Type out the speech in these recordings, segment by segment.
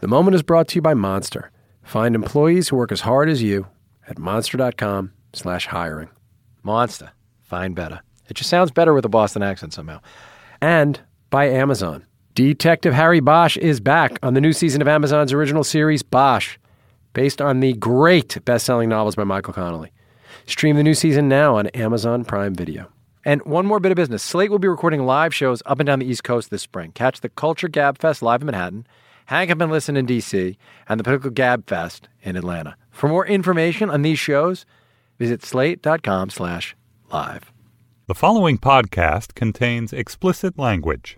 The moment is brought to you by Monster. Find employees who work as hard as you at monster.com slash hiring. Monster. Find better. It just sounds better with a Boston accent somehow. And by Amazon. Detective Harry Bosch is back on the new season of Amazon's original series, Bosch, based on the great best-selling novels by Michael Connelly. Stream the new season now on Amazon Prime Video. And one more bit of business. Slate will be recording live shows up and down the East Coast this spring. Catch the Culture Gab Fest live in Manhattan, Up and Listen in DC, and the Political Gab Fest in Atlanta. For more information on these shows, visit slate.com slash live. The following podcast contains explicit language.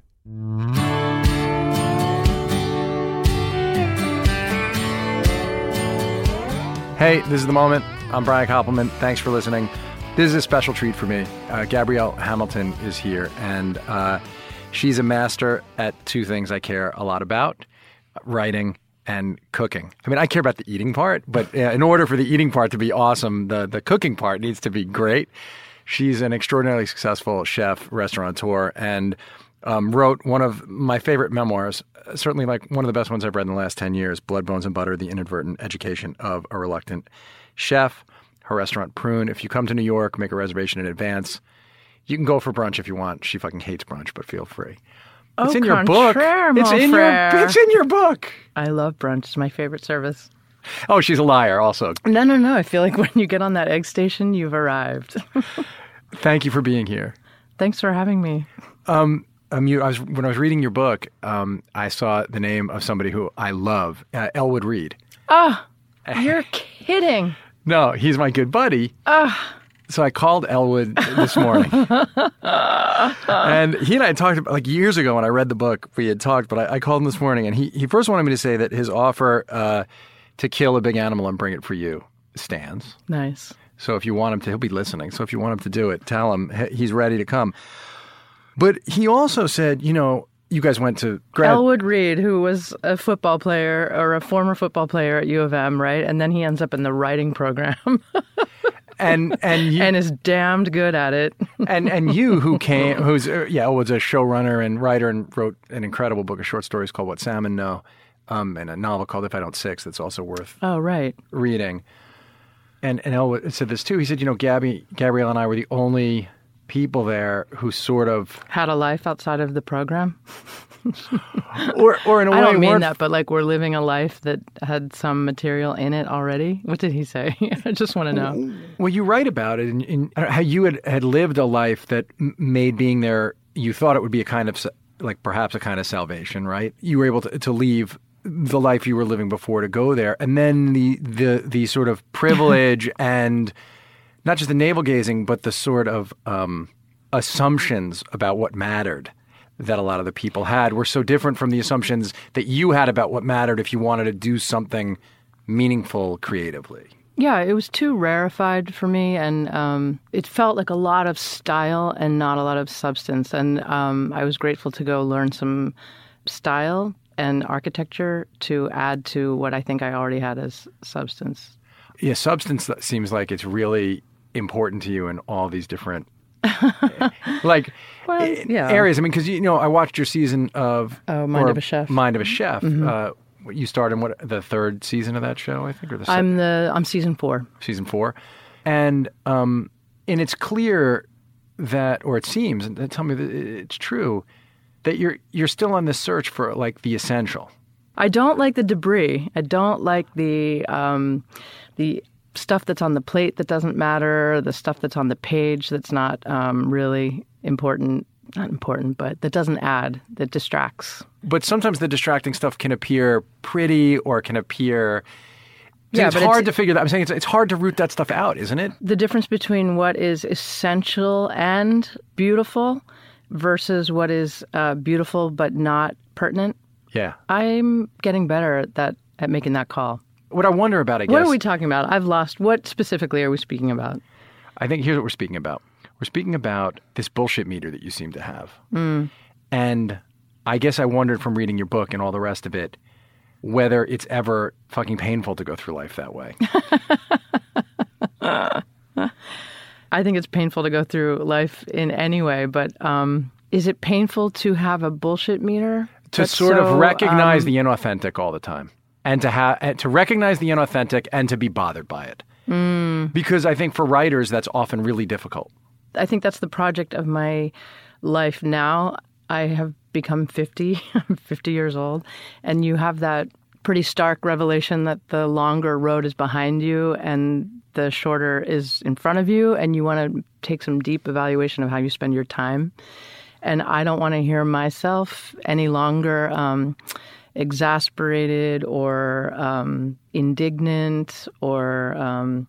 Hey, this is the moment. I'm Brian Koppelman. Thanks for listening. This is a special treat for me. Uh, Gabrielle Hamilton is here, and uh, she's a master at two things I care a lot about writing and cooking. I mean, I care about the eating part, but in order for the eating part to be awesome, the, the cooking part needs to be great. She's an extraordinarily successful chef, restaurateur, and um, wrote one of my favorite memoirs, certainly like one of the best ones I've read in the last 10 years Blood, Bones, and Butter The Inadvertent Education of a Reluctant Chef. Her restaurant, Prune. If you come to New York, make a reservation in advance. You can go for brunch if you want. She fucking hates brunch, but feel free. It's in your book. It's in your it's in your book. I love brunch. It's my favorite service. Oh, she's a liar also. No, no, no. I feel like when you get on that egg station, you've arrived. Thank you for being here. Thanks for having me. Um, um, you, I was when I was reading your book, um, I saw the name of somebody who I love, uh, Elwood Reid. Oh, you're kidding. No, he's my good buddy. Ah. So I called Elwood this morning, and he and I talked about like years ago when I read the book. We had talked, but I, I called him this morning, and he he first wanted me to say that his offer uh, to kill a big animal and bring it for you stands. Nice. So if you want him to, he'll be listening. So if you want him to do it, tell him he's ready to come. But he also said, you know, you guys went to grad. Elwood Reid, who was a football player or a former football player at U of M, right? And then he ends up in the writing program and and you, and is damned good at it. and and you who came who's uh, yeah was a showrunner and writer and wrote an incredible book of short stories called What Salmon Know, um, and a novel called If I Don't Six that's also worth Oh, right. reading. And and Elwood said this too. He said, you know, Gabby, Gabrielle, and I were the only people there who sort of, Had a life outside of the program. or or in a way, I don't mean weren't- that, but like we're living a life that had some material in it already. What did he say? I just want to know. Well, you write about it, and how you had, had lived a life that made being there. You thought it would be a kind of like perhaps a kind of salvation, right? You were able to, to leave the life you were living before to go there, and then the the the sort of privilege and not just the navel gazing, but the sort of um, assumptions about what mattered that a lot of the people had were so different from the assumptions that you had about what mattered if you wanted to do something meaningful creatively. Yeah, it was too rarefied for me, and um, it felt like a lot of style and not a lot of substance. And um, I was grateful to go learn some style and architecture to add to what I think I already had as substance. yeah, substance seems like it's really important to you in all these different like Well, eh, yeah. areas. I mean, because you know, I watched your season of Oh, Mind of a Chef. Mm-hmm. Mind of a Chef. Uh, you starred in what the third season of that show, I think, or the se- I'm the I'm season four. season four, and um, and it's clear that, or it seems, and tell me that it's true, that you're you're still on the search for like the essential. I don't like the debris. I don't like the um, the stuff that's on the plate that doesn't matter. The stuff that's on the page that's not um, really important. Not important, but that doesn't add. That distracts. But sometimes the distracting stuff can appear pretty or can appear. Yeah, it's but hard it's- to figure that. I'm saying it's, it's hard to root that stuff out, isn't it? The difference between what is essential and beautiful versus what is uh, beautiful but not pertinent. Yeah. I'm getting better at that at making that call. What I wonder about, I guess, What are we talking about? I've lost. What specifically are we speaking about? I think here's what we're speaking about. We're speaking about this bullshit meter that you seem to have. Hmm. And I guess I wondered from reading your book and all the rest of it whether it's ever fucking painful to go through life that way. I think it's painful to go through life in any way, but um, is it painful to have a bullshit meter? to That's sort of recognize um, the inauthentic all the time, and to have to recognize the inauthentic and to be bothered by it. Mm. Because I think for writers that's often really difficult. I think that's the project of my life now. I have become 50, I'm 50 years old, and you have that pretty stark revelation that the longer road is behind you and the shorter is in front of you, and you want to take some deep evaluation of how you spend your time. And I don't want to hear myself any longer um, exasperated or um, indignant or. Um,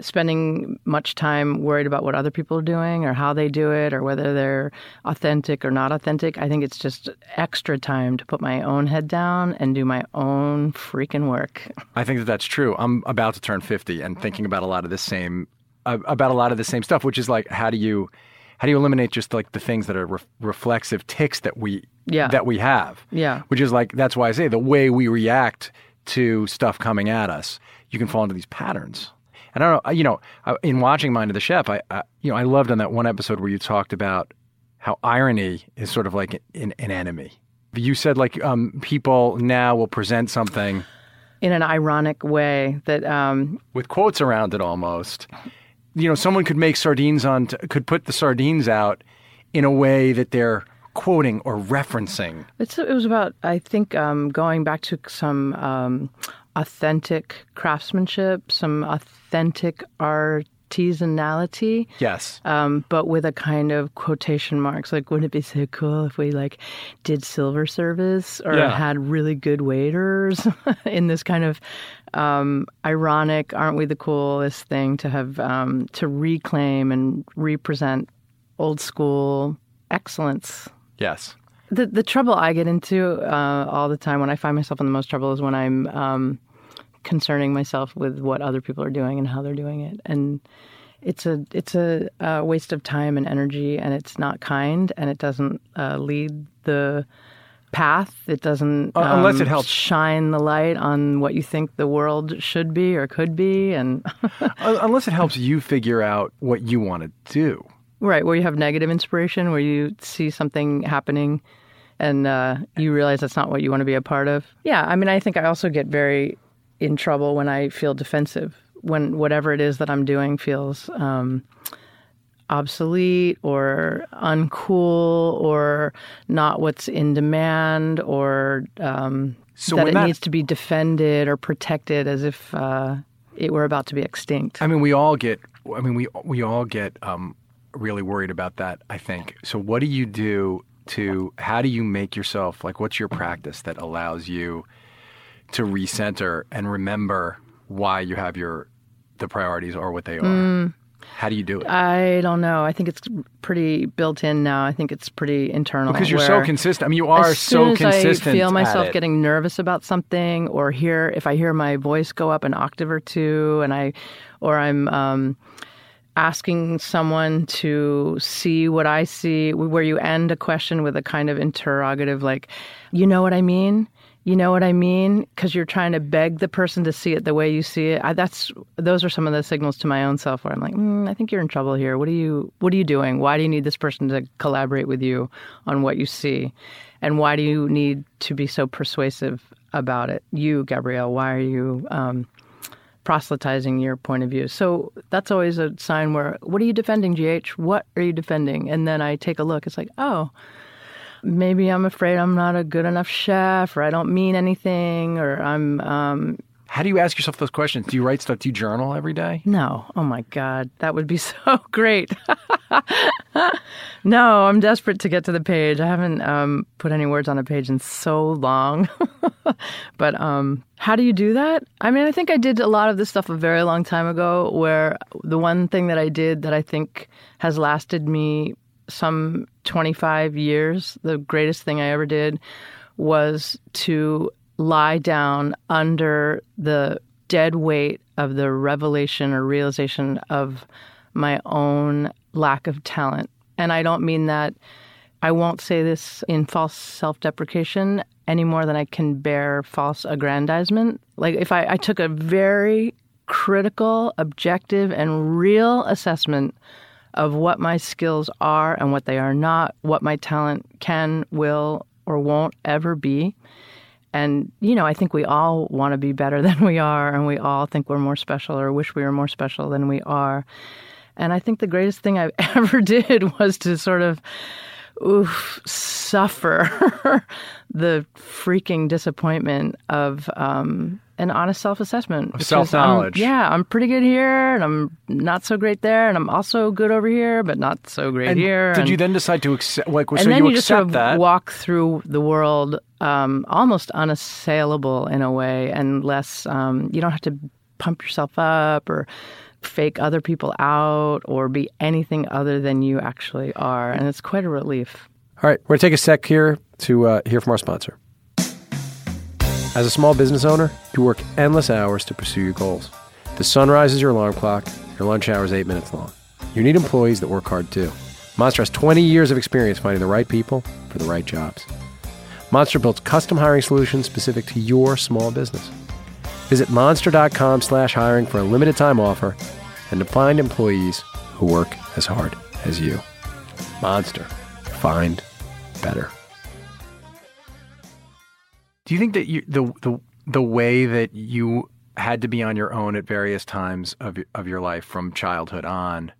spending much time worried about what other people are doing or how they do it or whether they're authentic or not authentic. I think it's just extra time to put my own head down and do my own freaking work. I think that that's true. I'm about to turn 50 and thinking about a lot of the same uh, about a lot of the same stuff, which is like how do you how do you eliminate just like the things that are re- reflexive ticks that we Yeah. that we have? Yeah. Which is like that's why I say the way we react to stuff coming at us, you can fall into these patterns. And I don't know, you know, in watching Mind of the Chef, I, I you know I loved on that one episode where you talked about how irony is sort of like an, an enemy. You said like um, people now will present something In an ironic way that um, with quotes around it almost. You know, someone could make sardines on, could put the sardines out in a way that they're quoting or referencing. It's, it was about, I think, um, going back to some um, authentic craftsmanship, some authentic artisanality, Yes. um, but with a kind of quotation marks. Like, wouldn't it be so cool if we like did silver service or Yeah. had really good waiters in this kind of um, ironic, aren't we the coolest thing to have um, to reclaim and represent old school excellence Yes. the the trouble I get into uh, all the time when I find myself in the most trouble is when I'm um, concerning myself with what other people are doing and how they're doing it, and it's a it's a, uh waste of time and energy, and it's not kind, and it doesn't uh, lead the path. It doesn't Uh, unless um, it helps. shine the light on what you think the world should be or could be, and Unless it helps you figure out what you want to do. Right, where you have negative inspiration, where you see something happening and uh, you realize that's not what you want to be a part of. Yeah, I mean, I think I also get very in trouble when I feel defensive, when whatever it is that I'm doing feels um, obsolete or uncool or not what's in demand or um, So that it that- needs to be defended or protected as if uh, it were about to be extinct. I mean, we all get. I mean, we we all get um, really worried about that. I think. So, what do you do to? How do you make yourself like? What's your practice that allows you to recenter and remember why you have your the priorities are what they are? Mm. How do you do it? I don't know. I think it's pretty built in now. I think it's pretty internal. because you're so consistent. I mean, you are as so soon as consistent. I feel myself getting nervous about something, or hear if I hear my voice go up an octave or two, and I, or I'm um, asking someone to see what I see, where you end a question with a kind of interrogative, like, you know what I mean? You know what I mean? Because you're trying to beg the person to see it the way you see it. I, that's those are some of the signals to my own self where I'm like, mm, I think you're in trouble here. What are you What are you doing? Why do you need this person to collaborate with you on what you see? And why do you need to be so persuasive about it? You, Gabrielle, why are you um, proselytizing your point of view? So that's always a sign where, what are you defending, GH? What are you defending? And then I take a look. It's like, oh, maybe I'm afraid I'm not a good enough chef, or I don't mean anything, or I'm um, How do you ask yourself those questions? Do you write stuff? Do you journal every day? no. Oh my God, that would be so great. no, I'm desperate to get to the page. I haven't um, put any words on a page in so long. but um, how do you do that? I mean, I think I did a lot of this stuff a very long time ago. Where the one thing that I did that I think has lasted me some 25 years, the greatest thing I ever did was to lie down under the dead weight of the revelation or realization of my own lack of talent. And I don't mean that, I won't say this in false self deprecation any more than I can bear false aggrandizement. Like if I, I took a very critical, objective, and real assessment of what my skills are and what they are not, what my talent can, will, or won't ever be. And, you know, I think we all want to be better than we are, and we all think we're more special or wish we were more special than we are. And I think the greatest thing I ever did was to sort of oof, suffer the freaking disappointment of um, an honest self-assessment, self-knowledge. I'm- yeah, I'm pretty good here, and I'm not so great there, and I'm also good over here, but not so great And here. did and, you then decide to accept? Like, and so then you, you, just sort of that? walk through the world um, almost unassailable in a way, and less. Um, you don't have to pump yourself up or fake other people out or be anything other than you actually are, and it's quite a relief. All right, we're going to take a sec here to uh, hear from our sponsor. As a small business owner, you work endless hours to pursue your goals. The sunrise is your alarm clock, your lunch hour is eight minutes long. You need employees that work hard too. Monster has 20 years of experience finding the right people for the right jobs. Monster builds custom hiring solutions specific to your small business. Visit monster.com slash hiring for a limited time offer and to find employees who work as hard as you. Monster. Find better. Do you think that you, the the the way that you had to be on your own at various times of of your life from childhood on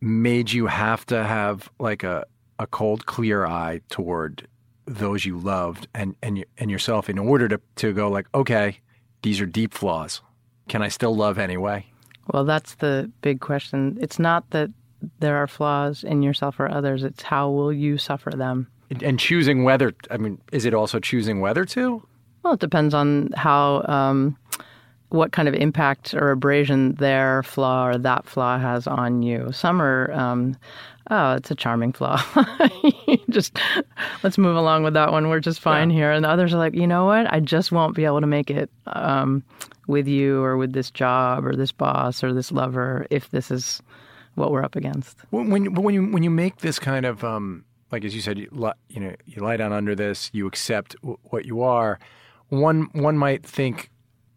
made you have to have like a a cold clear eye toward those you loved and and and yourself in order to to go like okay these are deep flaws can I still love anyway Well, that's the big question. It's not that there are flaws in yourself or others; it's how will you suffer them. and, and choosing whether I mean is it also choosing whether to Well, it depends on how, um, what kind of impact or abrasion their flaw or that flaw has on you. Some are, um, oh, it's a charming flaw. just let's move along with that one. We're just fine here. And the others are like, you know what? I just won't be able to make it um, with you or with this job or this boss or this lover if this is what we're up against. When when when you when you make this kind of um, like as you said, you, li- you know, you lie down under this, you accept w- what you are. One one might think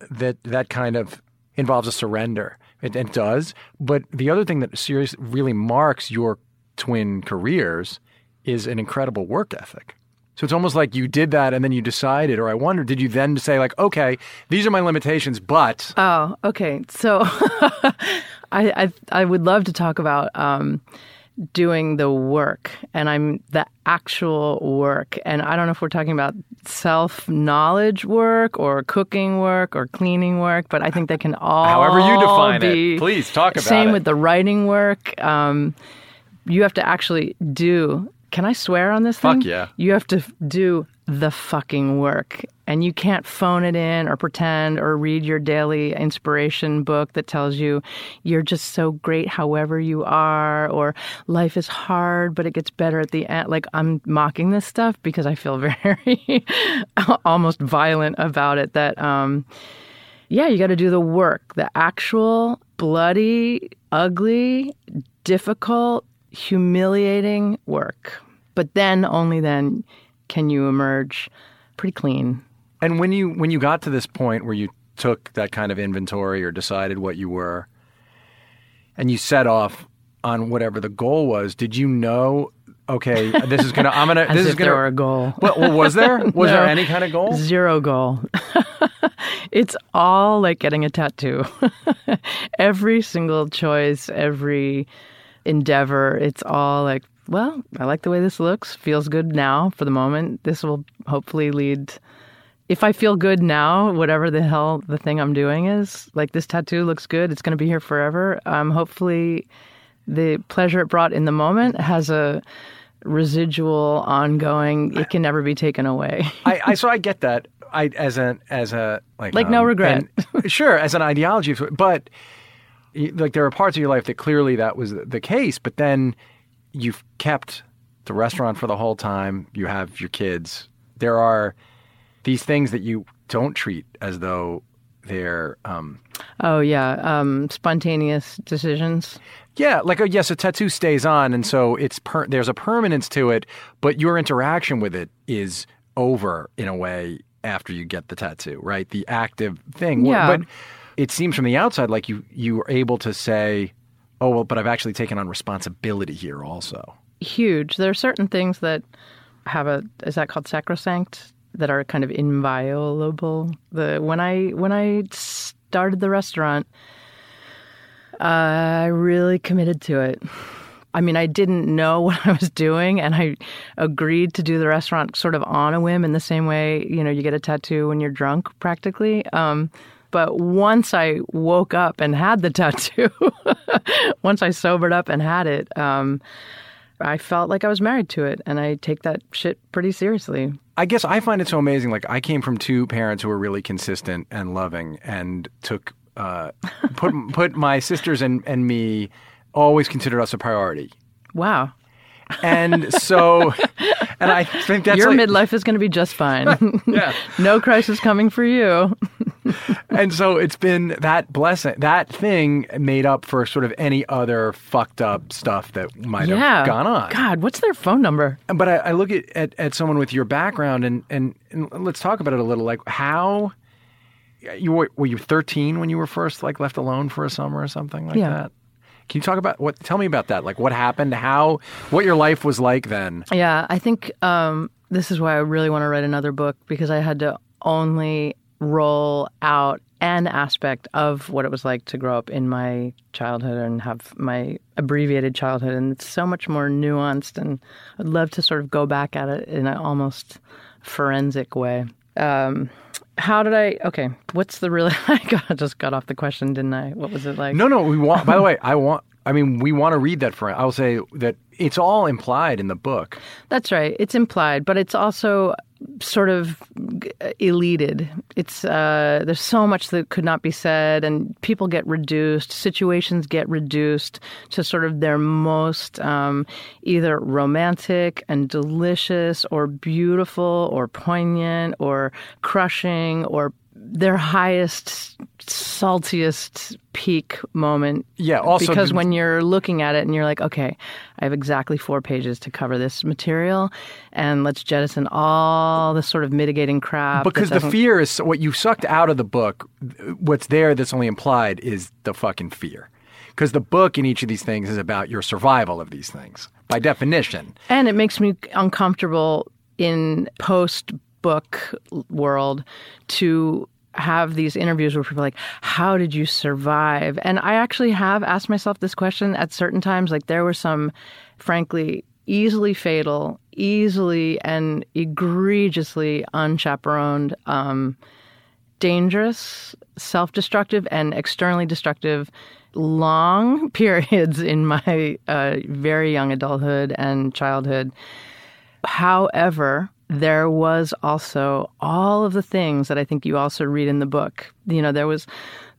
that that kind of involves a surrender. It, it does, but the other thing that serious really marks your twin careers is an incredible work ethic. So it's almost like you did that and then you decided, or I wonder, did you then say like, okay, these are my limitations, but Oh, okay. So I, I I would love to talk about um, doing the work, and I'm the actual work. And I don't know if we're talking about self knowledge work or cooking work or cleaning work, but I think they can all However you define it. Please talk about Same it. with the writing work. Um, you have to actually do. Can I swear on this thing? Fuck yeah. You have to do the fucking work. And you can't phone it in or pretend or read your daily inspiration book that tells you you're just so great however you are or life is hard but it gets better at the end. Like I'm mocking this stuff because I feel very almost violent about it that um yeah, you got to do the work, the actual bloody, ugly, difficult, humiliating work. But then, only then, can you emerge pretty clean. And when you when you got to this point where you took that kind of inventory or decided what you were, and you set off on whatever the goal was, did you know? Okay, this is gonna. I'm gonna. This is gonna. there were a goal. Well, well, was there? Was there any kind of goal? Zero goal. it's all like getting a tattoo. every single choice, every endeavor, it's all like, well, I like the way this looks. Feels good now for the moment. This will hopefully lead. If I feel good now, whatever the hell the thing I'm doing is, like this tattoo looks good, it's going to be here forever. Um, hopefully, the pleasure it brought in the moment has a residual, ongoing. It can never be taken away. I, I so I get that. I as an as a like Like no um, regret. and- sure, as an ideology, but like there are parts of your life that clearly that was the case. But then you've kept the restaurant for the whole time. You have your kids. There are these things that you don't treat as though they're um, Oh yeah, um, spontaneous decisions. Yeah, like uh, yes, a tattoo stays on, and so it's per- there's a permanence to it, but your interaction with it is over in a way after you get the tattoo, right? The active thing. Yeah. But it seems from the outside like you you are able to say, "Oh well, but I've actually taken on responsibility here also." Huge. There are certain things that have a is that called sacrosanct that are kind of inviolable. The when I when I started the restaurant, I really committed to it. I mean, I didn't know what I was doing, and I agreed to do the restaurant sort of on a whim, in the same way you know you get a tattoo when you're drunk, practically. Um, but once I woke up and had the tattoo, once I sobered up and had it, um, I felt like I was married to it, and I take that shit pretty seriously. I guess I find it so amazing. Like I came from two parents who were really consistent and loving, and took uh, put put my sisters and and me always considered us a priority. Wow. And so, and I think that's Your like, midlife is going to be just fine. Yeah. no crisis coming for you. and so it's been that blessing, that thing made up for sort of any other fucked up stuff that might yeah. have gone on. God, what's their phone number? But I, I look at, at, at someone with your background and, and, and let's talk about it a little. Like how you were, were you 13 when you were first like left alone for a summer or something like Yeah. that? Can you talk about what? Tell me about that. Like what happened? How? What your life was like then? Yeah, I think um, this is why I really want to write another book because I had to only roll out an aspect of what it was like to grow up in my childhood and have my abbreviated childhood. And it's so much more nuanced, and I'd love to sort of go back at it in an almost forensic way. Um, how did I? Okay, what's the really? I got, just got off the question, didn't I? What was it like? No, no. We want. by the way, I want. I mean, we want to read that for. I'll say that it's all implied in the book. That's right. It's implied, but it's also sort of eluded. It's uh, there's so much that could not be said, and people get reduced. Situations get reduced to sort of their most um, either romantic and delicious, or beautiful, or poignant, or crushing, or their highest, saltiest peak moment. Yeah, also because the- when you're looking at it and you're like, okay, I have exactly four pages to cover this material, and let's jettison all the sort of mitigating crap. Because the fear is what you sucked out of the book. What's there that's only implied is the fucking fear. Because the book in each of these things is about your survival of these things by definition. And it makes me uncomfortable in post book world to have these interviews where people are like, How did you survive? And I actually have asked myself this question at certain times. Like, there were some, frankly, easily fatal, easily and egregiously unchaperoned, um, dangerous, self destructive, and externally destructive long periods in my uh, very young adulthood and childhood. However, there was also all of the things that I think you also read in the book. You know, there was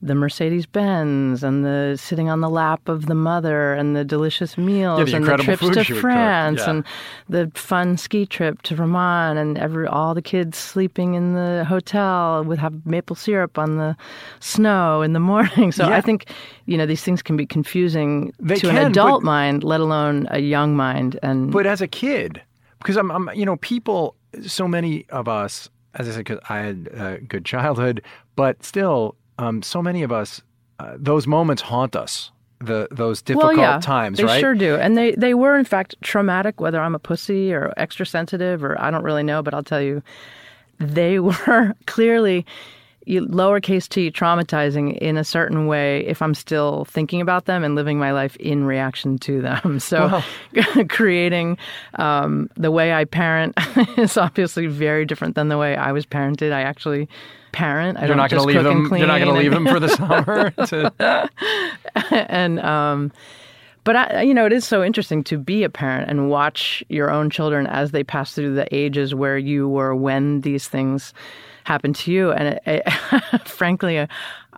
the Mercedes Benz and the sitting on the lap of the mother and the delicious meals Yeah, the and the trips to she would cook, France yeah. and the fun ski trip to Vermont and every all the kids sleeping in the hotel would have maple syrup on the snow in the morning. So Yeah. I think you know these things can be confusing They to can, an adult but- mind, let alone a young mind. And But as a kid, because I'm, I'm, you know, people, so many of us, as I said, because I had a good childhood, but still, um, so many of us, uh, those moments haunt us. The those difficult well, yeah, times, they right? sure do, and they they were in fact traumatic. Whether I'm a pussy or extra sensitive, or I don't really know, but I'll tell you, they were clearly lowercase t traumatizing in a certain way if I'm still thinking about them and living my life in reaction to them. So creating um, the way I parent is obviously very different than the way I was parented. I actually parent. I You're don't not going to leave them. You're not going to leave them for the summer. to, and um, but I, you know, it is so interesting to be a parent and watch your own children as they pass through the ages where you were when these things happened to you. And it, it, frankly, uh,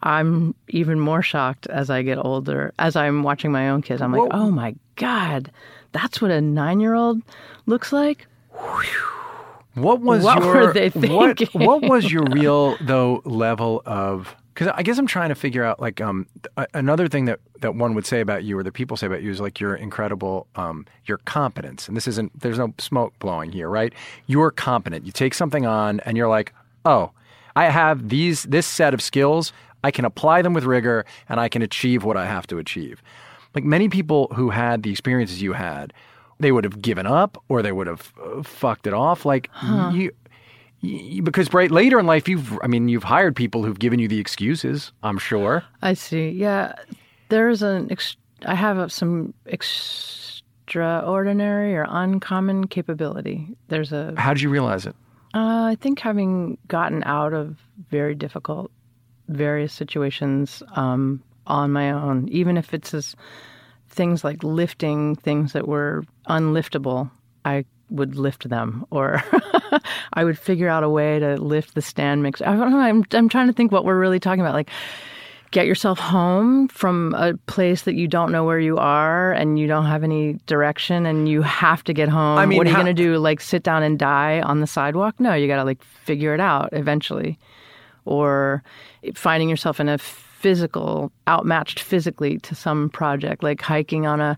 I'm even more shocked as I get older, as I'm watching my own kids. I'm like, oh my god, that's what a nine-year-old looks like. What was What your were they what thinking? what was your real though level of because I guess I'm trying to figure out like um th- another thing that that one would say about you or that people say about you is like your incredible um your competence and this isn't there's no smoke blowing here right you're competent you take something on and you're like oh I have these this set of skills I can apply them with rigor and I can achieve what I have to achieve like many people who had the experiences you had they would have given up or they would have uh, fucked it off. Like you, you, because right later in life, you've I mean, you've hired people who've given you the excuses. I'm sure. I see. Yeah, there's an. Ex- I have some extraordinary or uncommon capability. There's a. How did you realize it? Uh, I think having gotten out of very difficult various situations um, on my own, even if it's as things like lifting things that were unliftable, I would lift them, or I would figure out a way to lift the stand mix. I don't know. I'm I'm trying to think what we're really talking about. Like, get yourself home from a place that you don't know where you are and you don't have any direction and you have to get home. I mean, what are you how- going to do? Like sit down and die on the sidewalk? No, you got to like figure it out eventually. Or finding yourself in a physical, outmatched physically to some project, like hiking on a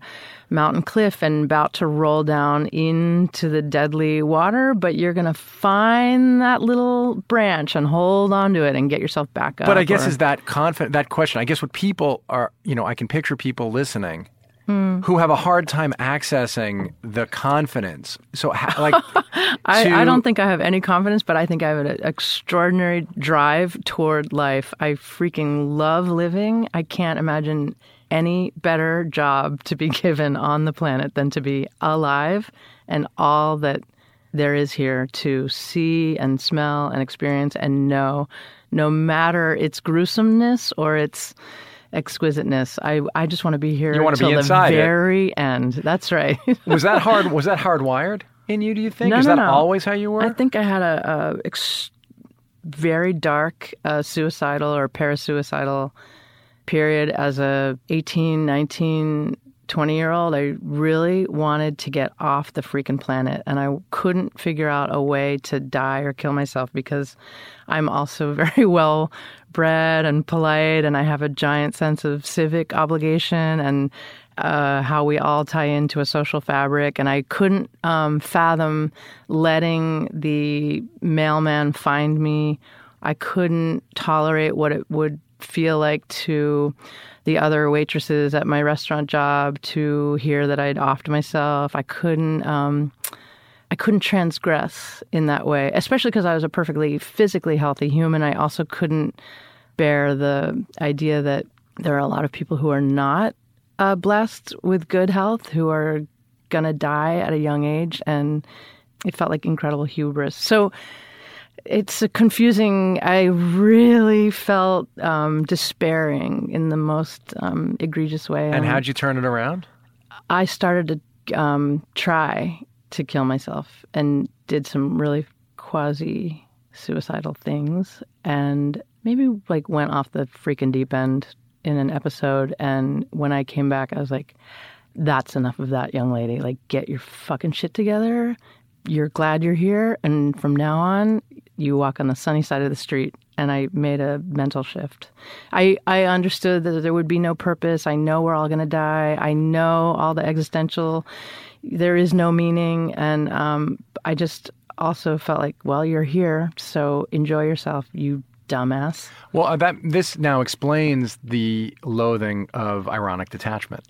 mountain cliff and about to roll down into the deadly water, but you're going to find that little branch and hold on to it and get yourself back up. But I guess or- is that confident that question. I guess what people are, you know, I can picture people listening Hmm. who have a hard time accessing the confidence. So, like, I, to- I don't think I have any confidence, but I think I have an extraordinary drive toward life. I freaking love living. I can't imagine any better job to be given on the planet than to be alive and all that there is here to see and smell and experience and know, no matter its gruesomeness or its exquisiteness. I, I just want to be here You wanna be till the inside it. very end. That's right. was that hard? Was that hardwired in you? Do you think? No, is no, that no. always how you were? I think I had a, a ex- very dark uh, suicidal or parasuicidal period as a 18, 19, 20 year old. I really wanted to get off the freaking planet and I couldn't figure out a way to die or kill myself because I'm also very well bred and polite and I have a giant sense of civic obligation and uh, how we all tie into a social fabric. And I couldn't um, fathom letting the mailman find me. I couldn't tolerate what it would feel like to the other waitresses at my restaurant job to hear that I'd offed myself. I couldn't. Um, I couldn't transgress in that way, especially because I was a perfectly physically healthy human. I also couldn't bear the idea that there are a lot of people who are not uh, blessed with good health who are going to die at a young age. And it felt like incredible hubris. So it's a confusing, I really felt um, despairing in the most um, egregious way. and how'd you turn it around? I started to um, try to kill myself and did some really quasi suicidal things and maybe like went off the freaking deep end in an episode. And when I came back, I was like, that's enough of that, young lady. Like, get your fucking shit together. You're glad you're here. And from now on, you walk on the sunny side of the street. And I made a mental shift. I, I understood that there would be no purpose. I know we're all going to die. I know all the existential, there is no meaning. And um, I just also felt like, well, you're here. So enjoy yourself, you dumbass. Well, uh, that this now explains the loathing of ironic detachment,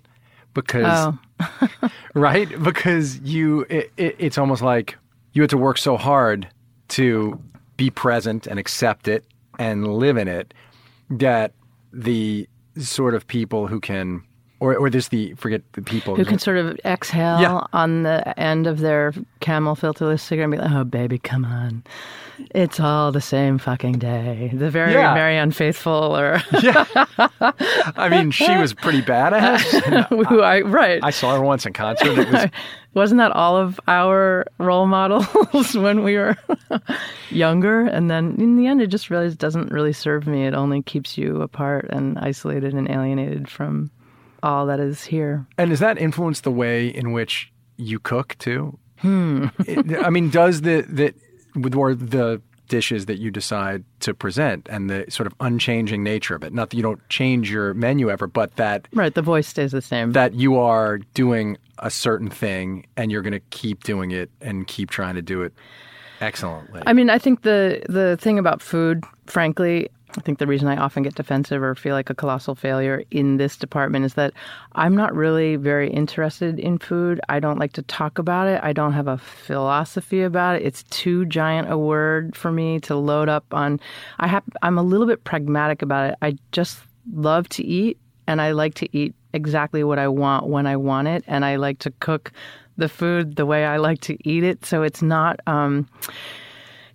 because Oh. right because you it, it, it's almost like you had to work so hard to be present and accept it and live in it that the sort of people who can or or there's the forget the people who can sort of exhale Yeah. on the end of their camel filterless cigarette and be like, "Oh, baby, come on, it's all the same fucking day." The very, Yeah. very unfaithful, or yeah I mean she was pretty badass uh, who I right. I saw her once in concert it was Wasn't that all of our role models when we were younger? And then in the end, it just really doesn't really serve me. It only keeps you apart and isolated and alienated from all that is here. And does that influence the way in which you cook too? Hmm. I mean, does the with or the dishes that you decide to present and the sort of unchanging nature of it? Not that you don't change your menu ever, but that Right, the voice stays the same. that you are doing a certain thing and you're going to keep doing it and keep trying to do it excellently. I mean, I think the the thing about food, frankly, I think the reason I often get defensive or feel like a colossal failure in this department is that I'm not really very interested in food. I don't like to talk about it. I don't have a philosophy about it. It's too giant a word for me to load up on. I have I'm a little bit pragmatic about it. I just love to eat and I like to eat exactly what I want when I want it and I like to cook the food the way I like to eat it. So it's not um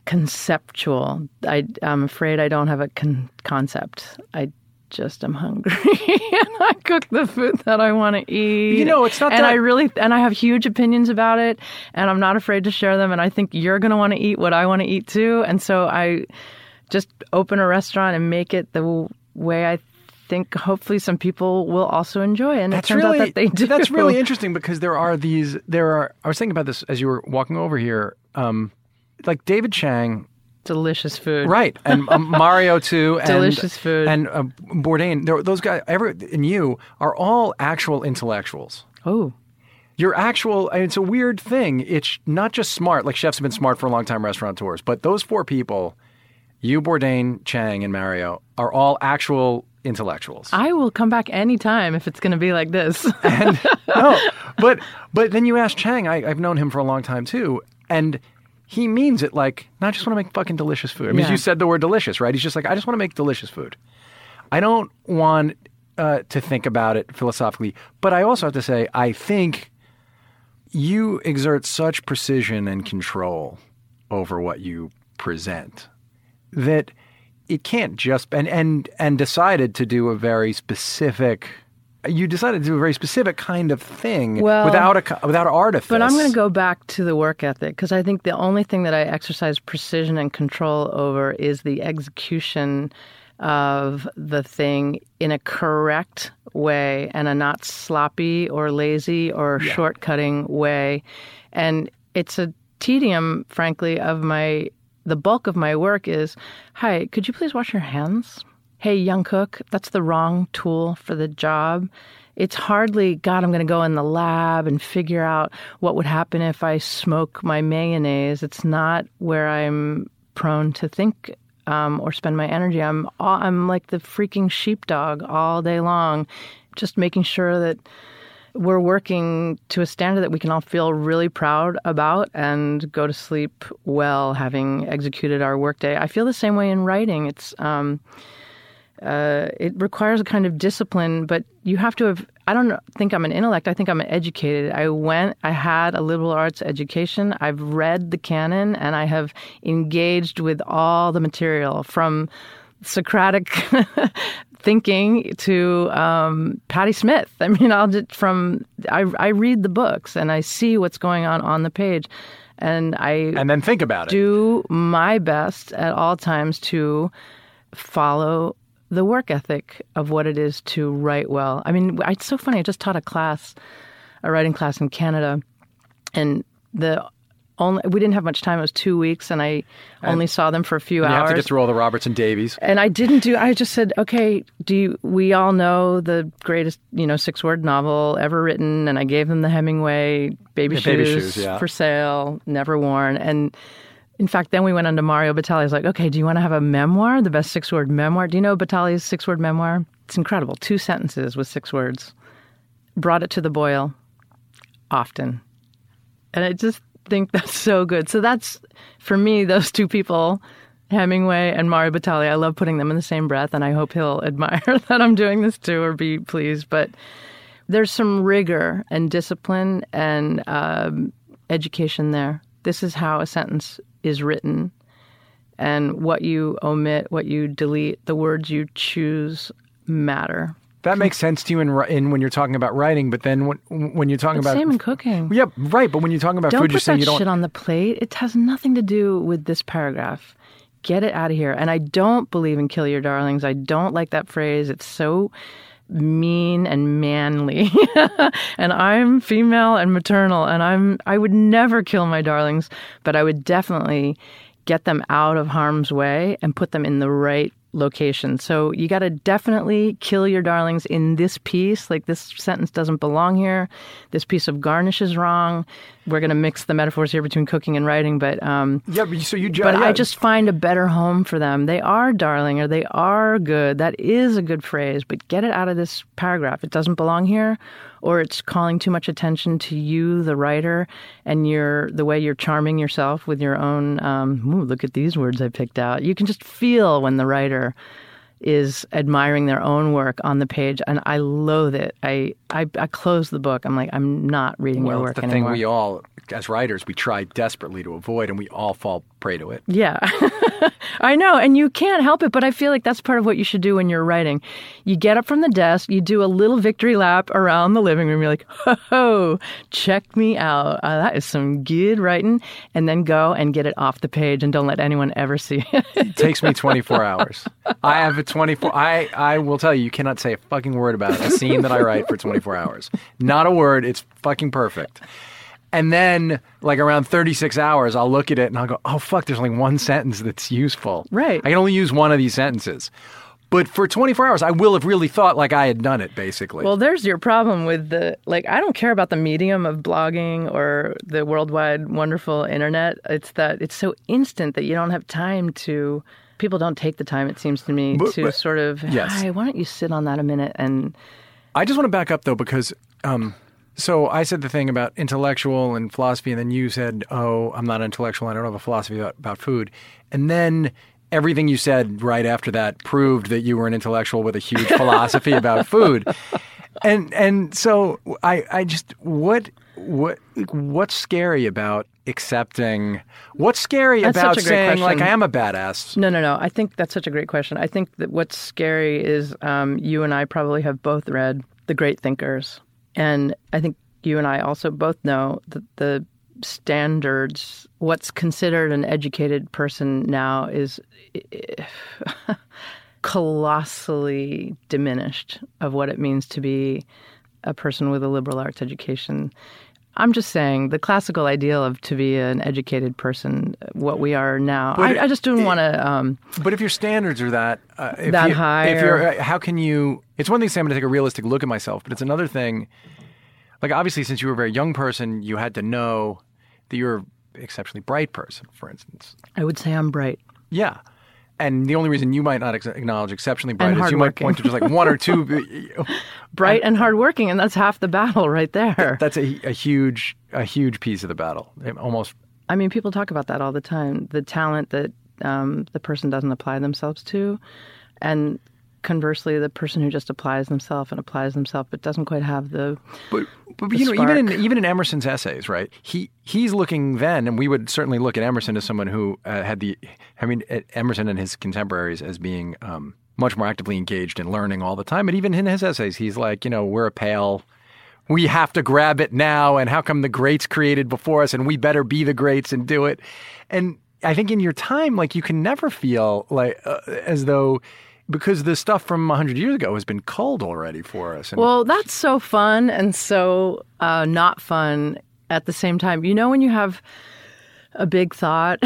conceptual. I, I'm afraid I don't have a con- concept. I just am hungry and I cook the food that I want to eat. You know, it's not and that- I really and I have huge opinions about it and I'm not afraid to share them and I think you're going to want to eat what I want to eat too and so I just open a restaurant and make it the way I think hopefully some people will also enjoy and That's it turns really out that they do. that's really interesting because there are these there are I was thinking about this as you were walking over here. Um, like David Chang, delicious food. right, and um, Mario too, and, Delicious food. and uh, Bourdain. Those guys, ever and you are all actual intellectuals. Oh. You're actual. and It's a weird thing. It's not just smart. Like chefs have been smart for a long time, restaurateurs. But those four people, you, Bourdain, Chang, and Mario, are all actual intellectuals. I will come back anytime if it's going to be like this. and no, but but then you ask Chang. I, I've known him for a long time too, and he means it like, "No, I just want to make fucking delicious food. I mean, Yeah. you said the word delicious, right? He's just like, I just want to make delicious food. I don't want uh, to think about it philosophically, but I also have to say, I think you exert such precision and control over what you present that it can't just and and and decided to do a very specific you decided to do a very specific kind of thing Well, without a without artifice. But I'm going to go back to the work ethic because I think the only thing that I exercise precision and control over is the execution of the thing in a correct way and a not sloppy or lazy or shortcutting way. And it's a tedium, frankly, of my the bulk of my work is, hi, could you please wash your hands? Hey, young cook, that's the wrong tool for the job. It's hardly, God, I'm going to go in the lab and figure out what would happen if I smoke my mayonnaise. It's not where I'm prone to think um, or spend my energy. I'm all, I'm like the freaking sheepdog all day long, just making sure that we're working to a standard that we can all feel really proud about and go to sleep well having executed our workday. I feel the same way in writing. It's um, uh, it requires a kind of discipline, but you have to have. I don't think I'm an intellect. I think I'm educated. I went. I had a liberal arts education. I've read the canon, and I have engaged with all the material from Socratic thinking to um, Patti Smith. I mean, I'll just from I, I read the books and I see what's going on on the page, and I and then think about it. do my best at all times to follow the work ethic of what it is to write well. I mean, it's so funny. I just taught a class, a writing class in Canada, and the only we didn't have much time. It was two weeks, and I only saw them for a few you hours. have to get through all the Robertson Davies. And I didn't do. I just said, okay. Do you, we all know the greatest, you know, six-word novel ever written? And I gave them the Hemingway "Baby, Yeah, Baby Shoes" Shoes, yeah. for sale, never worn. And in fact, then we went on to Mario Batali. I like, okay, do you want to have a memoir, the best six-word memoir? Do you know Batali's six-word memoir? It's incredible. Two sentences with six words. Brought it to the boil, often, and I just think that's so good. So that's for me. Those two people. Hemingway and Mario Batali. I love putting them in the same breath, and I hope he'll admire that I'm doing this too, or be pleased. But there's some rigor and discipline and um, education there. This is how a sentence is written, and what you omit, what you delete, the words you choose matter. That makes sense to you in, in when you're talking about writing, but then when, when you're talking But about same in cooking. yeah, right. But when you're talking about don't food, you're put saying you don't. shit on the plate. It has nothing to do with this paragraph. Get it out of here. And I don't believe in kill your darlings. I don't like that phrase. It's so mean and manly. and I'm female and maternal and I'm I would never kill my darlings, but I would definitely get them out of harm's way and put them in the right location. So you got to definitely kill your darlings in this piece. Like this sentence doesn't belong here. This piece of garnish is wrong. We're going to mix the metaphors here between cooking and writing, but um, Yeah, but so you but yeah. I just find a better home for them. They are darling or they are good. That is a good phrase, but get it out of this paragraph. It doesn't belong here, or it's calling too much attention to you, the writer, and your the way you're charming yourself with your own. Um, ooh, look at these words I picked out. You can just feel when the writer is admiring their own work on the page, and I loathe it. I I, I close the book. I'm like, I'm not reading well, your work the anymore. thing we all, as writers, we try desperately to avoid, and we all fall prey to it. Yeah, I know. And you can't help it, but I feel like that's part of what you should do when you're writing. You get up from the desk, you do a little victory lap around the living room. You're like, ho, ho check me out. Uh, that is some good writing. And then go and get it off the page and don't let anyone ever see it. It takes me 24 hours. I have a 24. I I will tell you, you cannot say a fucking word about it. a scene that I write for 24 hours. Not a word. It's fucking perfect. And then, like around 36 hours, I'll look at it and I'll go, "Oh fuck!" There's only one sentence that's useful. Right. I can only use one of these sentences. But for 24 hours, I will have really thought like I had done it, basically. Well, there's your problem with the like. I don't care about the medium of blogging or the worldwide wonderful internet. It's that it's so instant that you don't have time to. People don't take the time. It seems to me But- to but- sort of. yes. Hi, why don't you sit on that a minute and I just want to back up though because um, so I said the thing about intellectual and philosophy, and then you said, "Oh, I'm not intellectual. I don't have a philosophy about, about food," and then. Everything you said right after that proved that you were an intellectual with a huge philosophy about food, and and so I I just what what what's scary about accepting what's scary That's about such a great saying like. I am a badass No, no, no. I think that's such a great question. I think that what's scary is um, you and I probably have both read The Great Thinkers. And I think you and I also both know that the standards, what's considered an educated person now is colossally diminished of what it means to be a person with a liberal arts education. I'm just saying the classical ideal of to be an educated person, what we are now. I, I just don't want to. Um, But if your standards are that uh, if That you, high if you're, uh, how can you? It's one thing to say I'm going to take a realistic look at myself, but it's another thing. Like obviously, since you were a very young person, you had to know that you're an exceptionally bright person. For instance, I would say I'm bright. yeah. And the only reason you might not ex- acknowledge exceptionally bright is you might point to just like one or two. Bright and hardworking, and that's half the battle right there. That's a, a huge, a huge piece of the battle. It almost I mean, people talk about that all the time. The talent that um, the person doesn't apply themselves to, and conversely, the person who just applies themselves and applies themselves but doesn't quite have the. But, but the you know, even in even in Emerson's essays, right? He he's looking then, and we would certainly look at Emerson as someone who uh, had the, I mean, Emerson and his contemporaries as being um, much more actively engaged in learning all the time. But even in his essays, he's like, you know, we're a pale. We have to grab it now, and how come the greats created before us, and we better be the greats and do it. And I think in your time, like you can never feel like uh, as though because the stuff from hundred years ago has been culled already for us. And Well, that's so fun and so uh, not fun at the same time. You know, when you have a big thought,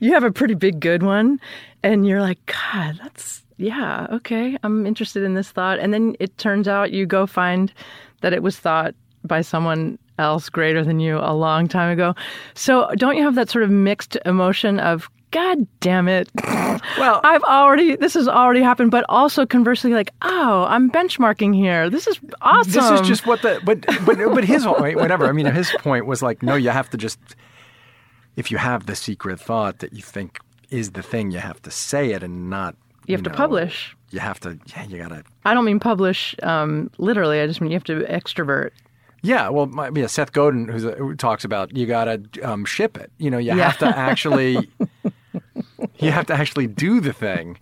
you have a pretty big good one, and you're like, God, that's, yeah, okay, I'm interested in this thought. And then it turns out you go find that it was thought by someone else greater than you a long time ago. So don't you have that sort of mixed emotion of, God damn it. Well- I've already, this has already happened, but also conversely, like, oh, I'm benchmarking here. This is awesome. This is just what the but but but his whole whatever. I mean, his point was like, no, you have to just if you have the secret thought that you think is the thing, you have to say it and not. You have to know, publish. You have to. Yeah, you gotta. I don't mean publish um, literally. I just mean you have to extrovert. Yeah, well, my, yeah, Seth Godin, who talks about you gotta um, ship it. You know, you Yeah. have to actually. you have to actually do the thing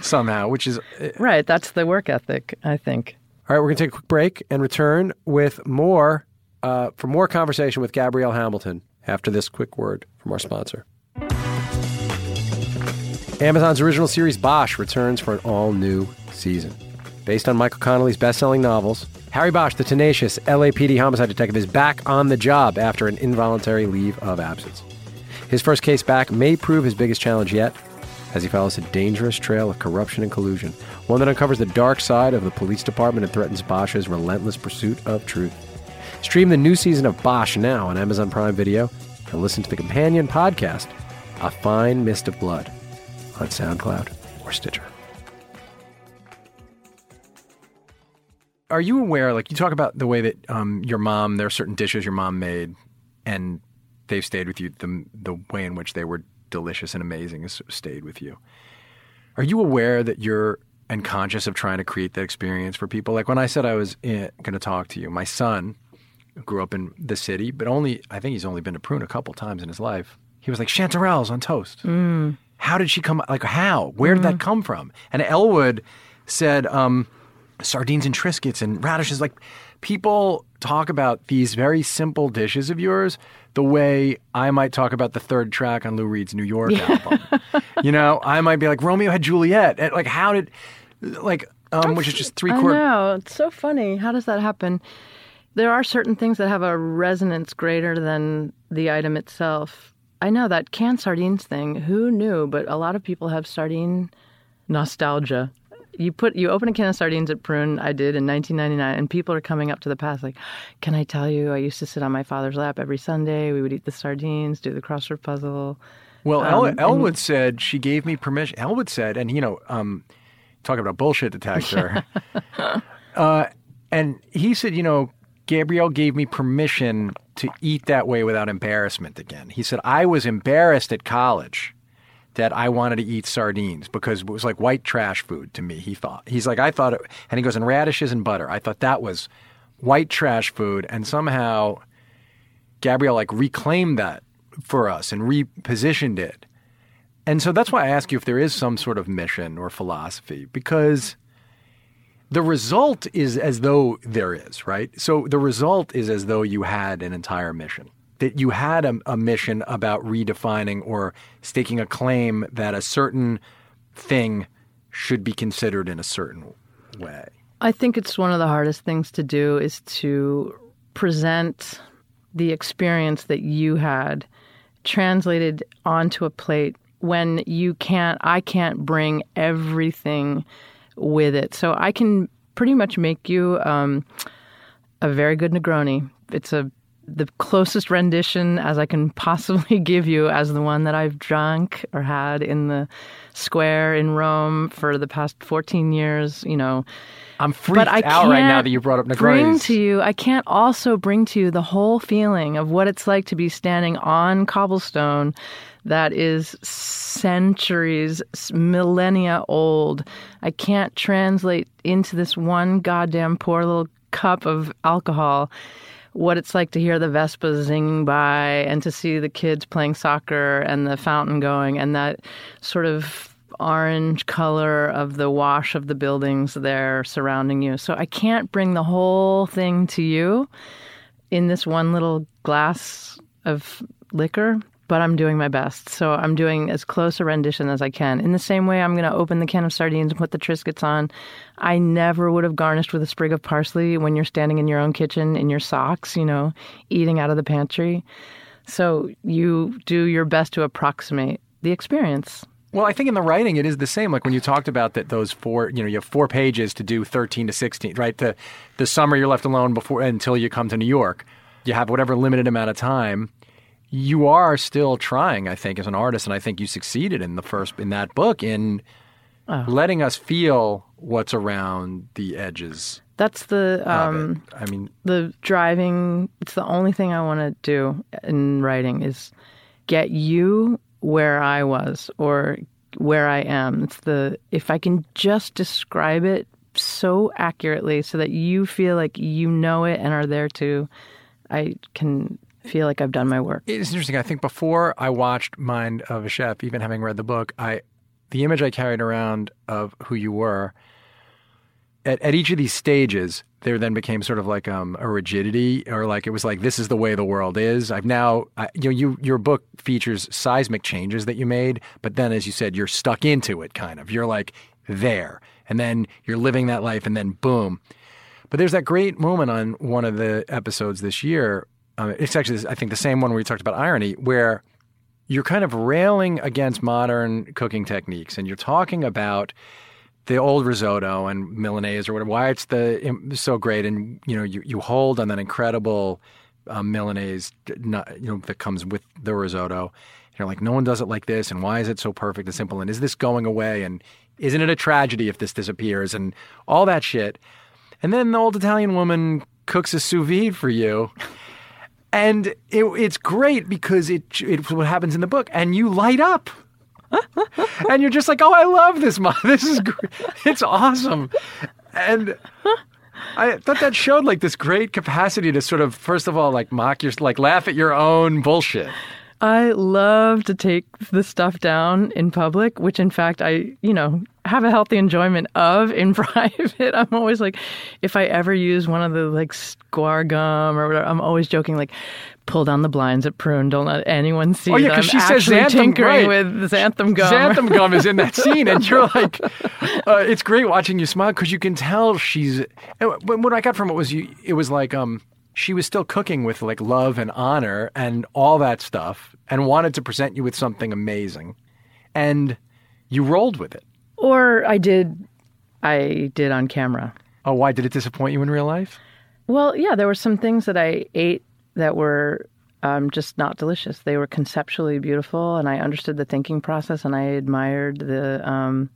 somehow, which is Right. That's the work ethic, I think. All right, we're going to take a quick break and return with more uh, for more conversation with Gabrielle Hamilton after this quick word from our sponsor. Amazon's original series Bosch returns for an all new season. Based on Michael Connelly's best selling novels, Harry Bosch, the tenacious LAPD homicide detective, is back on the job after an involuntary leave of absence. His first case back may prove his biggest challenge yet as he follows a dangerous trail of corruption and collusion, one that uncovers the dark side of the police department and threatens Bosch's relentless pursuit of truth. Stream the new season of Bosch now on Amazon Prime Video and listen to the companion podcast, A Fine Mist of Blood, on SoundCloud or Stitcher. Are you aware, like you talk about the way that um, your mom, there are certain dishes your mom made, and they've stayed with you. The the way in which they were delicious and amazing has stayed with you. Are you aware that you're and conscious of trying to create that experience for people? Like when I said I was going to talk to you, my son grew up in the city, but only I think he's only been to Prune a couple times in his life. He was like chanterelles on toast. Mm. How did she come? Like how? Where did that come from? And Elwood said um, sardines and Triscuits and radishes. Like people talk about these very simple dishes of yours the way I might talk about the third track on Lou Reed's New York album. you know, I might be like Romeo had Juliet. And, Like how did like um, which is just three I chord. know. It's so funny. How does that happen? There are certain things that have a resonance greater than the item itself. I know that canned sardines thing. Who knew? But a lot of people have sardine nostalgia. You put you open a can of sardines at Prune. I did in 1999, and people are coming up to the past like, "Can I tell you? I used to sit on my father's lap every Sunday. We would eat the sardines, do the crossword puzzle." Well, El- Um, Elwood said she gave me permission. Elwood said, and you know, um, talking about bullshit detector, uh, and he said, you know, Gabrielle gave me permission to eat that way without embarrassment again. He said I was embarrassed at college that I wanted to eat sardines because it was like white trash food to me. He thought he's like I thought it, and he goes and radishes and butter. I thought that was white trash food, and somehow Gabrielle like reclaimed that for us and repositioned it. And so that's why I ask you if there is some sort of mission or philosophy, because the result is as though there is, right? So the result is as though you had an entire mission, that you had a, a mission about redefining or staking a claim that a certain thing should be considered in a certain way. I think it's one of the hardest things to do is to present the experience that you had translated onto a plate when you can't I can't bring everything with it. So I can pretty much make you um, a very good Negroni. It's a the closest rendition as I can possibly give you as the one that I've drunk or had in the square in Rome for the past 14 years, you know. I'm freaked out right now that you brought up Bring to you, I can't also bring to you the whole feeling of what it's like to be standing on cobblestone that is centuries, millennia old. I can't translate into this one goddamn poor little cup of alcohol what it's like to hear the Vespas zinging by and to see the kids playing soccer and the fountain going and that sort of orange color of the wash of the buildings there surrounding you. So I can't bring the whole thing to you in this one little glass of liquor, but I'm doing my best. So I'm doing as close a rendition as I can. In the same way, I'm going to open the can of sardines and put the Triscuits on. I never would have garnished with a sprig of parsley when you're standing in your own kitchen in your socks, you know, eating out of the pantry. So you do your best to approximate the experience. Well, I think in the writing it is the same. Like when you talked about that, those four, you know, you have four pages to do thirteen to sixteen, right? The the summer you're left alone before until you come to New York. You have whatever limited amount of time. You are still trying, I think, as an artist, and I think you succeeded in the first in that book in letting us feel what's around the edges That's the um. I mean, the driving it's the only thing i want to do in writing is get you where i was or where i am it's the if i can just describe it so accurately so that you feel like you know it and are there too i can feel like i've done my work It's interesting. I think before I watched Mind of a Chef, even having read the book, I the image I carried around of who you were at, at each of these stages, there then became sort of like um, a rigidity, or like it was like this is the way the world is. I've now, I, you know, you your book features seismic changes that you made, but then, as you said, you're stuck into it. Kind of, you're like there, and then you're living that life, and then boom. But there's that great moment on one of the episodes this year. Uh, it's actually, I think, the same one where we talked about irony, where you're kind of railing against modern cooking techniques, and you're talking about the old risotto and Milanese or whatever. Why it's the so great, and you know you, you hold on that incredible um, Milanese, not, you know that comes with the risotto. You're like, no one does it like this, and why is it so perfect and simple? And is this going away? And isn't it a tragedy if this disappears? And all that shit. And then the old Italian woman cooks a sous vide for you. And it, it's great because it, it's what happens in the book, and you light up. and you're just like, oh, I love this. Mom. This is great. It's awesome. And I thought that showed like this great capacity to sort of, first of all, like mock your, like laugh at your own bullshit. I love to take the stuff down in public, which in fact I, you know, have a healthy enjoyment of in private. I'm always like, if I ever use one of the like square gum or whatever, I'm always joking like, pull down the blinds at Prune. Don't let anyone see. Oh yeah, because she says xanthan, tinkering right. with xanthan gum. Xanthan gum is in that scene, and you're like, uh, it's great watching you smile because you can tell she's. What I got from it was you. It was like um she was still cooking with like love and honor and all that stuff and wanted to present you with something amazing. And you rolled with it. Or i did i did on camera. Oh why? Did it disappoint you in real life? Well yeah there were some things that i ate that were um, just not delicious. They were conceptually beautiful and i understood the thinking process and i admired the um,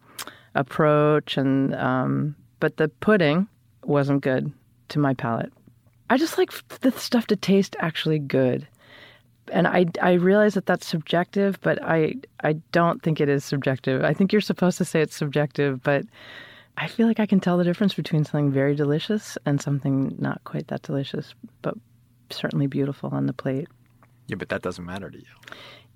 approach and um, but the pudding wasn't good to my palate I just like the stuff to taste actually good. And I, I realize that that's subjective, but I, I don't think it is subjective. I think you're supposed to say it's subjective, but I feel like I can tell the difference between something very delicious and something not quite that delicious, but certainly beautiful on the plate. Yeah, but that doesn't matter to you.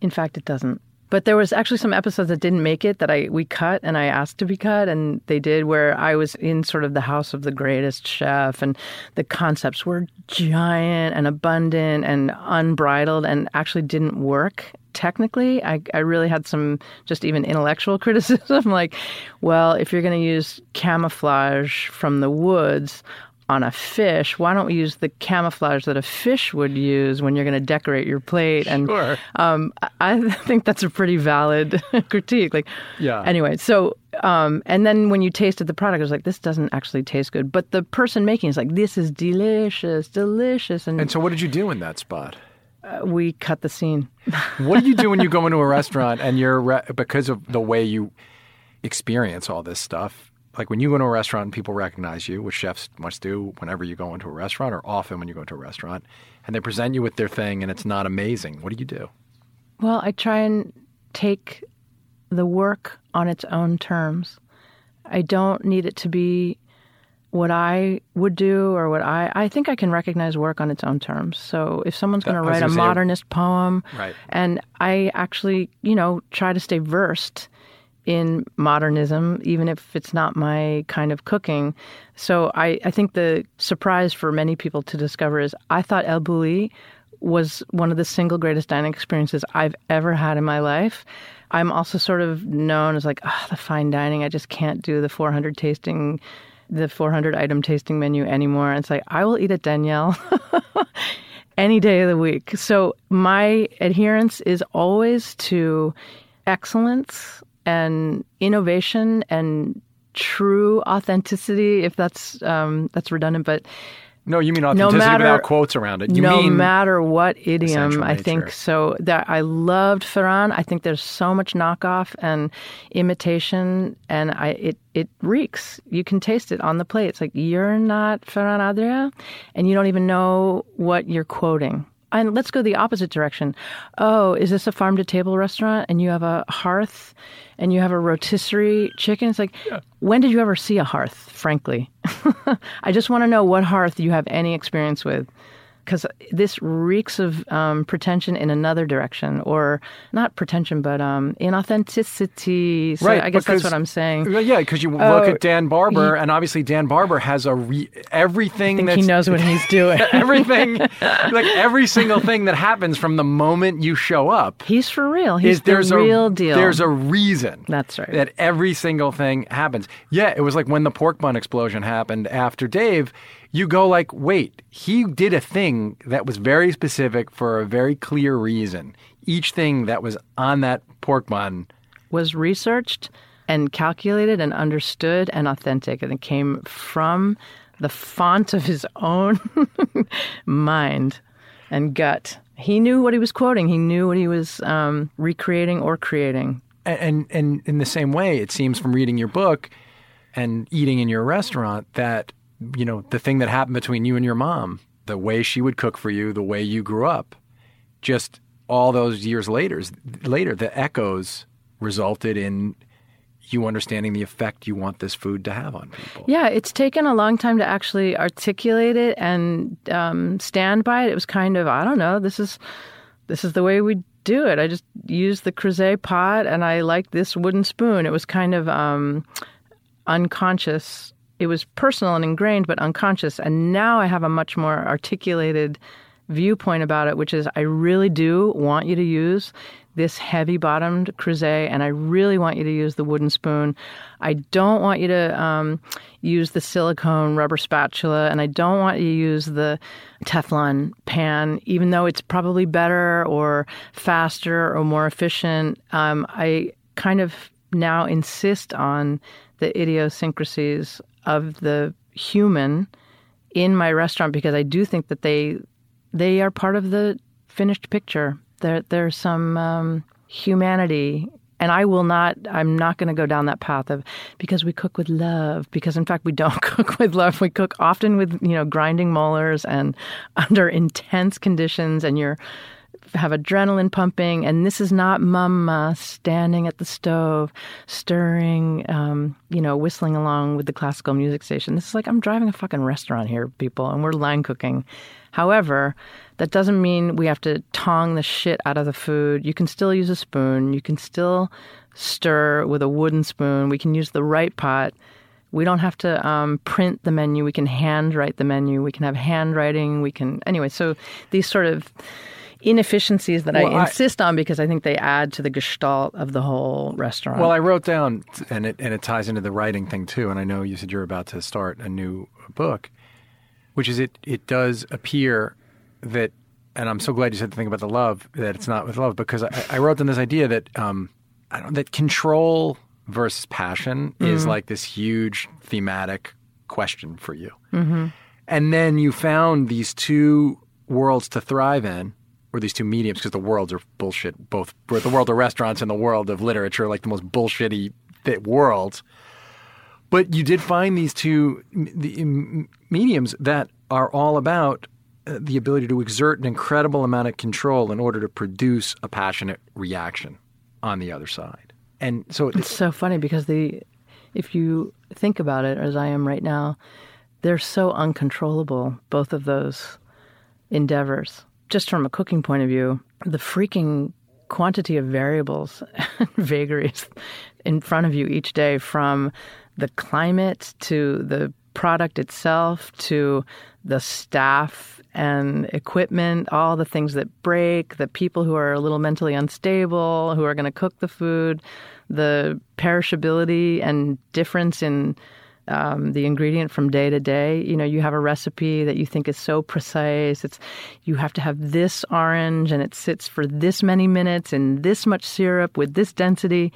In fact, it doesn't. But there was actually some episodes that didn't make it that I we cut and I asked to be cut and they did where I was in sort of the house of the greatest chef and the concepts were giant and abundant and unbridled and actually didn't work technically. I, I really had some just even intellectual criticism like, well, if you're going to use camouflage from the woods, on a fish, why don't we use the camouflage that a fish would use when you're going to decorate your plate? And sure. um, I think that's a pretty valid critique. Like, yeah. Anyway, so um, and then when you tasted the product, it was like this doesn't actually taste good. But the person making is like, this is delicious, delicious. And and so, what did you do in that spot? Uh, we cut the scene. what do you do when you go into a restaurant and you're re- because of the way you experience all this stuff? Like when you go to a restaurant and people recognize you, which chefs must do whenever you go into a restaurant or often when you go to a restaurant, and they present you with their thing and it's not amazing, what do you do? Well, I try and take the work on its own terms. I don't need it to be what I would do or what I I think I can recognize work on its own terms. So if someone's going to write a modernist poem right. and I actually, you know, try to stay versed in modernism, even if it's not my kind of cooking. So I, I think the surprise for many people to discover is I thought El Bulli was one of the single greatest dining experiences I've ever had in my life. I'm also sort of known as like, oh, the fine dining. I just can't do the 400 tasting, the 400 item tasting menu anymore. And it's like, I will eat at Daniel any day of the week. So my adherence is always to excellence and innovation and true authenticity, if that's um, that's redundant, but no, you mean authenticity no matter, without quotes around it. You no matter what idiom, I think so. That I loved Ferran. I think there's so much knockoff and imitation, and I it it reeks. You can taste it on the plate. It's like you're not Ferran Adria, and you don't even know what you're quoting and let's go the opposite direction. Oh, is this a farm to table restaurant and you have a hearth and you have a rotisserie chicken? It's like, yeah. when did you ever see a hearth, frankly? I just want to know what hearth you have any experience with because this reeks of um, pretension in another direction, or not pretension, but um, inauthenticity. So right, I guess because, that's what I'm saying. Yeah, because you look at Dan Barber, he, and obviously Dan Barber has a re- everything. I he knows what he's doing. everything, like every single thing that happens from the moment you show up. He's for real. He's is, the there's real a, deal. There's a reason. That's right. That every single thing happens. Yeah, it was like when the pork bun explosion happened after Dave you go like, wait, he did a thing that was very specific for a very clear reason. each thing that was on that pork bun was researched and calculated and understood and authentic, and it came from the font of his own mind and gut. He knew what he was quoting. He knew what he was um, recreating or creating. and and in the same way, it seems from reading your book and eating in your restaurant that you know the thing that happened between you and your mom, the way she would cook for you, the way you grew up, just all those years later, later the echoes resulted in you understanding the effect you want this food to have on people. Yeah, it's taken a long time to actually articulate it and um, stand by it. It was kind of I don't know. This is this is the way we do it. I just used the Creuset pot and I like this wooden spoon. It was kind of um, unconscious. It was personal and ingrained, but unconscious. And now I have a much more articulated viewpoint about it, which is I really do want you to use this heavy bottomed Creuset, and I really want you to use the wooden spoon. I don't want you to um, use the silicone rubber spatula, and I don't want you to use the Teflon pan, even though it's probably better or faster or more efficient. Um, I kind of now insist on the idiosyncrasies of the human in my restaurant because I do think that they they are part of the finished picture. There, there's some um, humanity, and I will not. I'm not going to go down that path of because we cook with love. Because in fact, we don't cook with love. We cook often with you know grinding molars and under intense conditions, and you're have adrenaline pumping, and this is not mama standing at the stove, stirring, um, you know, whistling along with the classical music station. This is like I'm driving a fucking restaurant here, people, and we're line cooking. However, that doesn't mean we have to tong the shit out of the food. You can still use a spoon. You can still stir with a wooden spoon. We can use the right pot. We don't have to um, print the menu. We can handwrite the menu. We can have handwriting. We can, anyway, so these sort of inefficiencies that Well, I I- insist on because I think they add to the gestalt of the whole restaurant. Well, I wrote down, and it and it ties into the writing thing too. And I know you said you're about to start a new book, which is it. It does appear that, and I'm so glad you said the thing about the love that it's not with love because I, I wrote down this idea that um, I don't that control versus passion is like this huge thematic question for you. Mm-hmm. And then you found these two worlds to thrive in, or these two mediums, because the worlds are bullshit. Both the world of restaurants and the world of literature, like the most bullshitty worlds. But you did find these two mediums that are all about uh, the ability to exert an incredible amount of control in order to produce a passionate reaction on the other side. And so it- It's so funny because the, if you think about it, as I am right now, they're so uncontrollable. Both of those endeavors, just from a cooking point of view, the freaking quantity of variables and vagaries in front of you each day, from the climate to the product itself to the staff and equipment, all the things that break, the people who are a little mentally unstable, who are going to cook the food, the perishability and difference in um, the ingredient from day to day. You know, you have a recipe that you think is so precise. It's you have to have this orange and it sits for this many minutes in this much syrup with this density.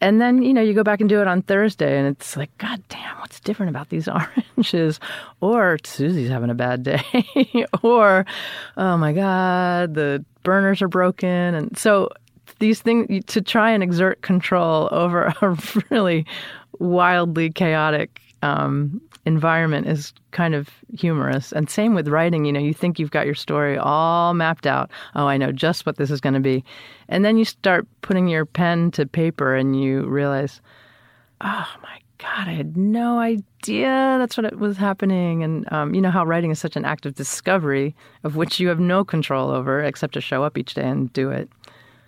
And then, you know, you go back and do it on Thursday and it's like, God damn, what's different about these oranges? Or Susie's having a bad day. or, oh my God, the burners are broken. And so these things, to try and exert control over a really wildly chaotic um, environment is kind of humorous. And same with writing, you know, you think you've got your story all mapped out. Oh, I know just what this is going to be. And then you start putting your pen to paper and you realize, oh my God, I had no idea that's what it was happening. And um, you know how writing is such an act of discovery of which you have no control over except to show up each day and do it.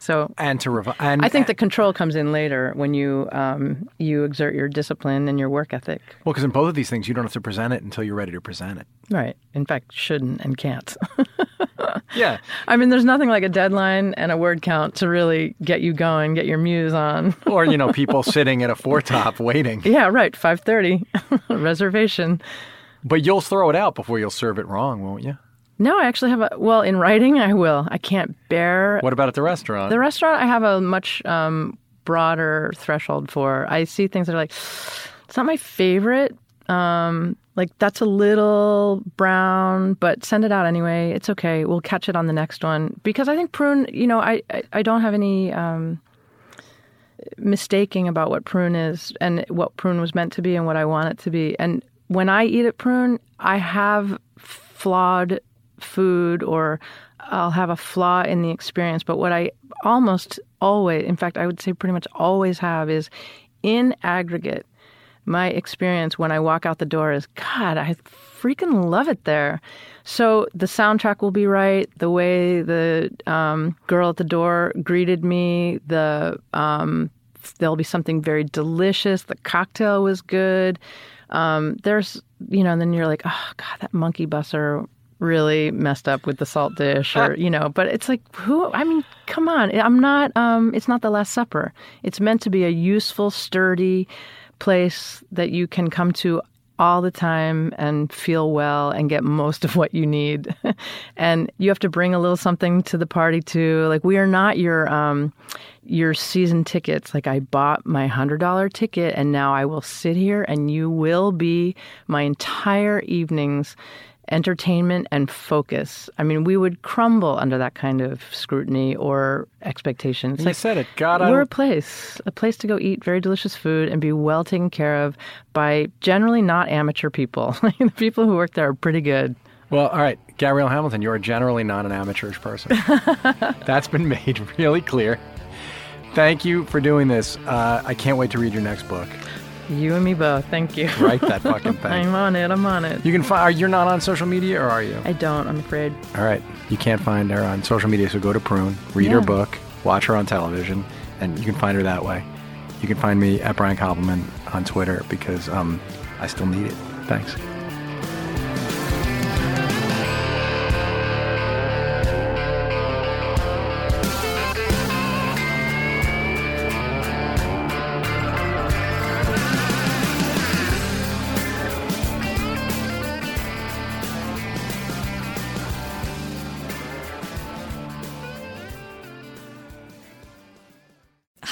So and to revi- and I think the control comes in later when you um, you exert your discipline and your work ethic. well, because in both of these things, you don't have to present it until you're ready to present it. Right. In fact, shouldn't and can't. Yeah, I mean, there's nothing like a deadline and a word count to really get you going, get your muse on. or you know, people sitting at a four top waiting, yeah, right. 5:30 reservation. but you'll throw it out before you'll serve it wrong, won't you? No, I actually have a. Well, in writing, I will. I can't bear What about at the restaurant? the restaurant. I have a much um, broader threshold for. I see things that are like, it's not my favorite. Um, like that's a little brown, but send it out anyway. It's okay. We'll catch it on the next one because I think prune. You know, I I, I don't have any. Um, mistaking about what prune is and what prune was meant to be and what I want it to be. And when I eat at prune, I have flawed food or I'll have a flaw in the experience. But what I almost always, in fact, I would say pretty much always have is in aggregate, my experience when I walk out the door is God, I freaking love it there. So the soundtrack will be right, the way the um, girl at the door greeted me, the um, there'll be something very delicious. The cocktail was good. Um, there's, you know, and then you're like, oh God, that monkey busser really messed up with the salt dish, or you know. But it's like, who? I mean, come on. I'm not. Um, it's not the Last Supper. It's meant to be a useful, sturdy place that you can come to all the time and feel well and get most of what you need. and you have to bring a little something to the party too. Like we are not your um your season tickets. Like I bought my $100 ticket and now I will sit here and you will be my entire evenings entertainment and focus. I mean, we would crumble under that kind of scrutiny or expectations. you said it. God, We're a place, a place to go eat very delicious food and be well taken care of by generally not amateur people. the people who work there are pretty good. Well, all right, Gabrielle Hamilton, you're generally not an amateurish person. That's been made really clear. Thank you for doing this. Uh, I can't wait to read your next book. You and me both. Thank you. Write that fucking thing. I'm on it. I'm on it. You can find. You're not on social media, or are you? I don't. I'm afraid. All right, you can't find her on social media, so go to Prune, read her book, watch her on television, and you can find her that way. You can find me at Brian Koppelman on Twitter because um, I still need it. Thanks.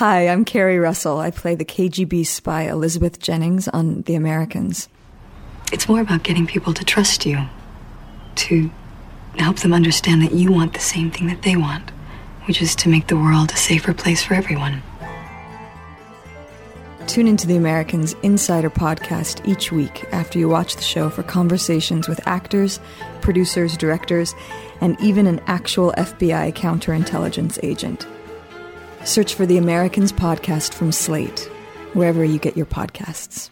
Hi, I'm Keri Russell. I play the KGB spy Elizabeth Jennings on The Americans. It's more about getting people to trust you, to help them understand that you want the same thing that they want, which is to make the world a safer place for everyone. Tune into The Americans Insider podcast each week after you watch the show for conversations with actors, producers, directors, and even an actual FBI counterintelligence agent. Search for The Americans podcast from Slate, wherever you get your podcasts.